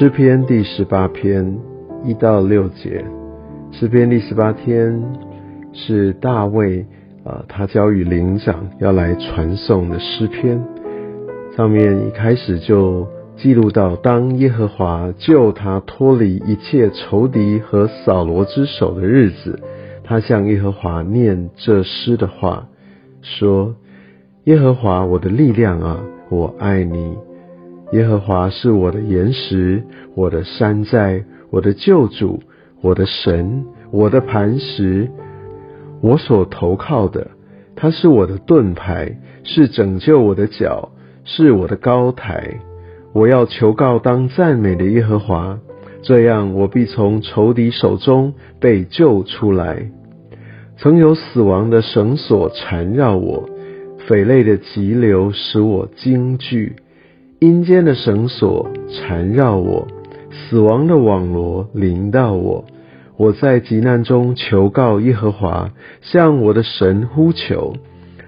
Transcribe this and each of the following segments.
诗篇第十八篇一到六节，诗篇第十八天是大卫啊，他交与灵长要来传颂的诗篇。上面一开始就记录到，当耶和华救他脱离一切仇敌和扫罗之手的日子，他向耶和华念这诗的话，说：“耶和华我的力量啊，我爱你。”耶和华是我的岩石，我的山寨，我的救主，我的神，我的磐石，我所投靠的。他是我的盾牌，是拯救我的脚，是我的高台。我要求告当赞美的耶和华，这样我必从仇敌手中被救出来。曾有死亡的绳索缠绕我，匪类的急流使我惊惧。阴间的绳索缠绕我，死亡的网罗临到我。我在急难中求告耶和华，向我的神呼求。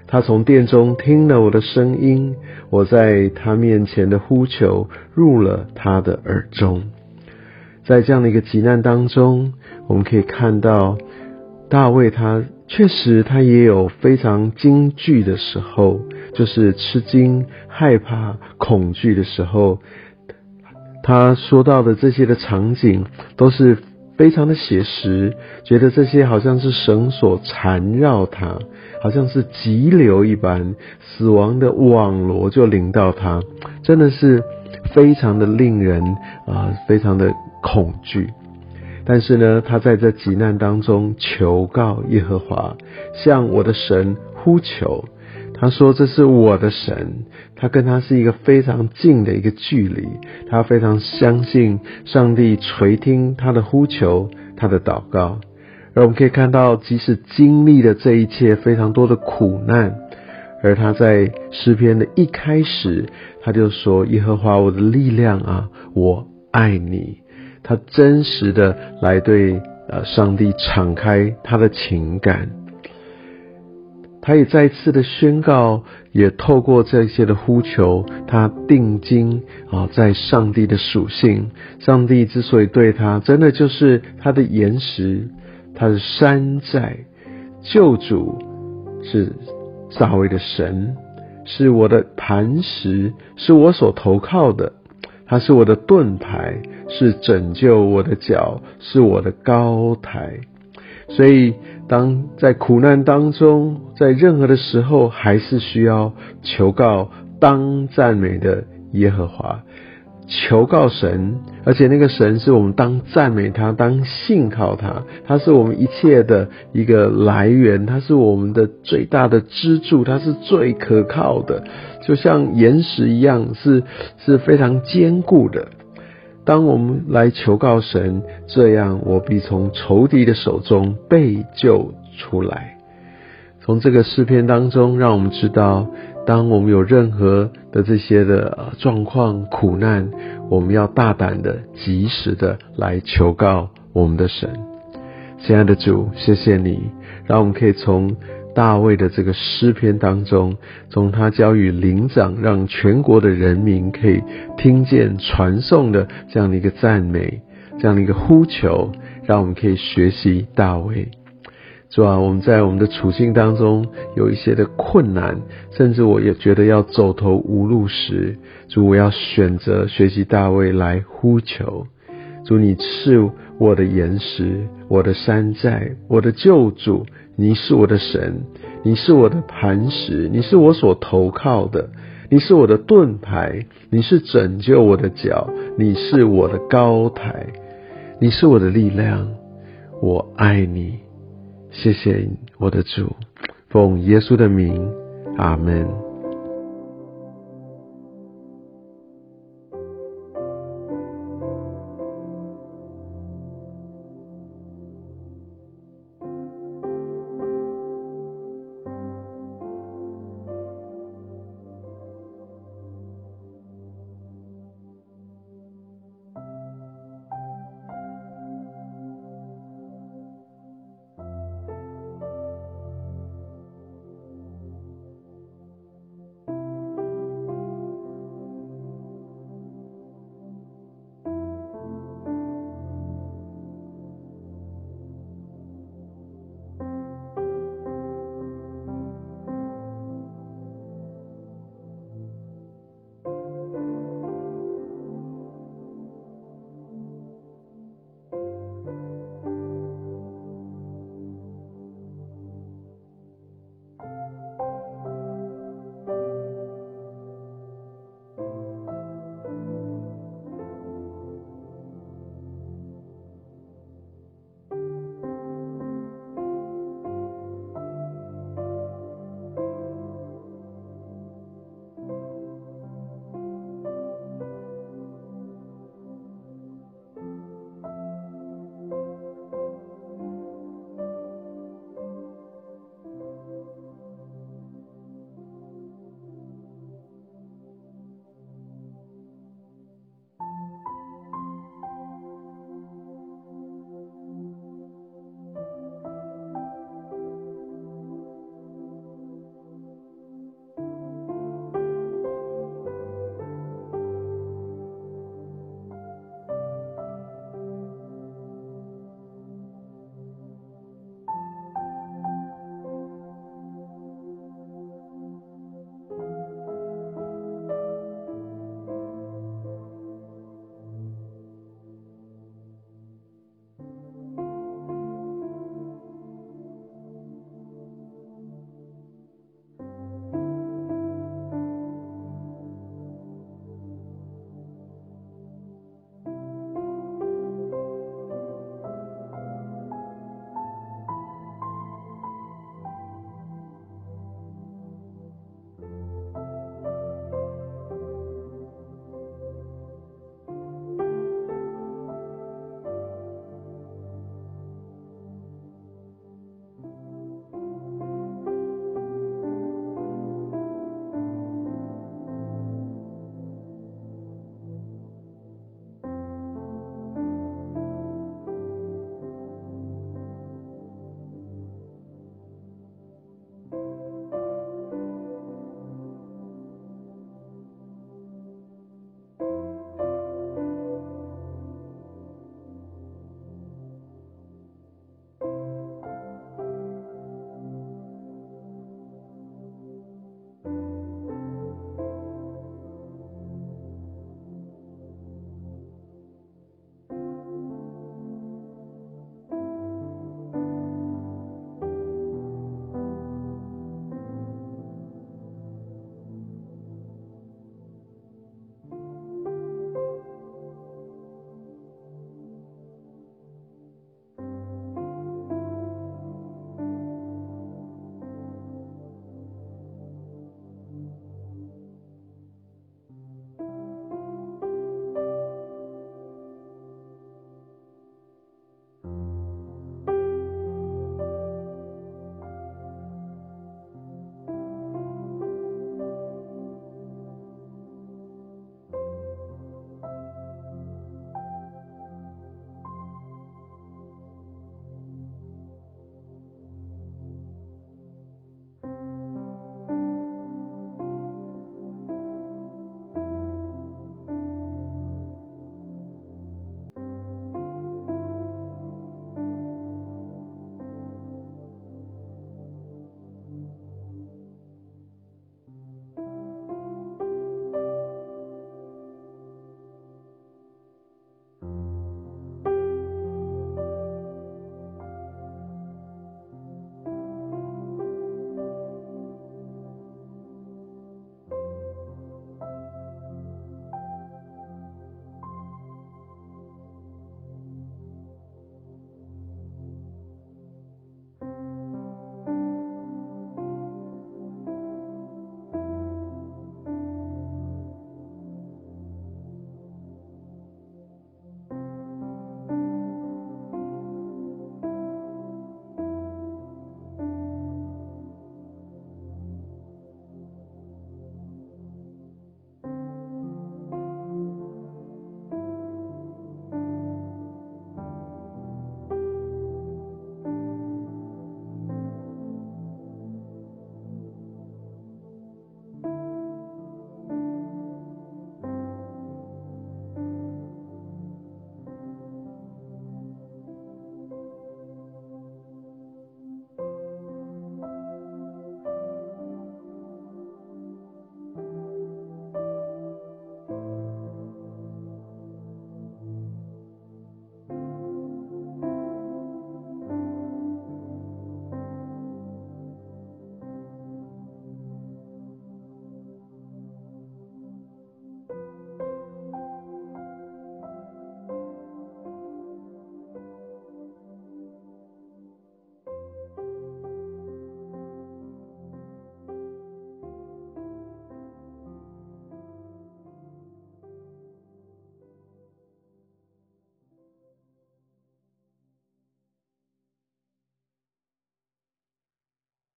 他从殿中听了我的声音，我在他面前的呼求入了他的耳中。在这样的一个急难当中，我们可以看到大卫他。确实，他也有非常惊惧的时候，就是吃惊、害怕、恐惧的时候。他说到的这些的场景，都是非常的写实，觉得这些好像是绳索缠绕他，好像是急流一般，死亡的网罗就临到他，真的是非常的令人啊，非常的恐惧。但是呢，他在这急难当中求告耶和华，向我的神呼求。他说：“这是我的神，他跟他是一个非常近的一个距离。他非常相信上帝垂听他的呼求，他的祷告。而我们可以看到，即使经历了这一切非常多的苦难，而他在诗篇的一开始，他就说：‘耶和华，我的力量啊，我爱你。’”他真实的来对呃上帝敞开他的情感，他也再次的宣告，也透过这些的呼求，他定睛啊在上帝的属性。上帝之所以对他，真的就是他的岩石，他的山寨，救主是大卫的神，是我的磐石，是我所投靠的。他是我的盾牌，是拯救我的脚，是我的高台。所以，当在苦难当中，在任何的时候，还是需要求告当赞美的耶和华。求告神，而且那个神是我们当赞美他，当信靠他，他是我们一切的一个来源，他是我们的最大的支柱，他是最可靠的，就像岩石一样，是是非常坚固的。当我们来求告神，这样我必从仇敌的手中被救出来。从这个诗篇当中，让我们知道。当我们有任何的这些的状况、苦难，我们要大胆的、及时的来求告我们的神。亲爱的主，谢谢你，让我们可以从大卫的这个诗篇当中，从他交与灵长，让全国的人民可以听见传颂的这样的一个赞美，这样的一个呼求，让我们可以学习大卫。主啊？我们在我们的处境当中有一些的困难，甚至我也觉得要走投无路时，主，我要选择学习大卫来呼求。主，你是我的岩石，我的山寨，我的救主，你是我的神，你是我的磐石，你是我所投靠的，你是我的盾牌，你是拯救我的脚，你是我的高台，你是我的力量，我爱你。谢谢我的主，奉耶稣的名，阿门。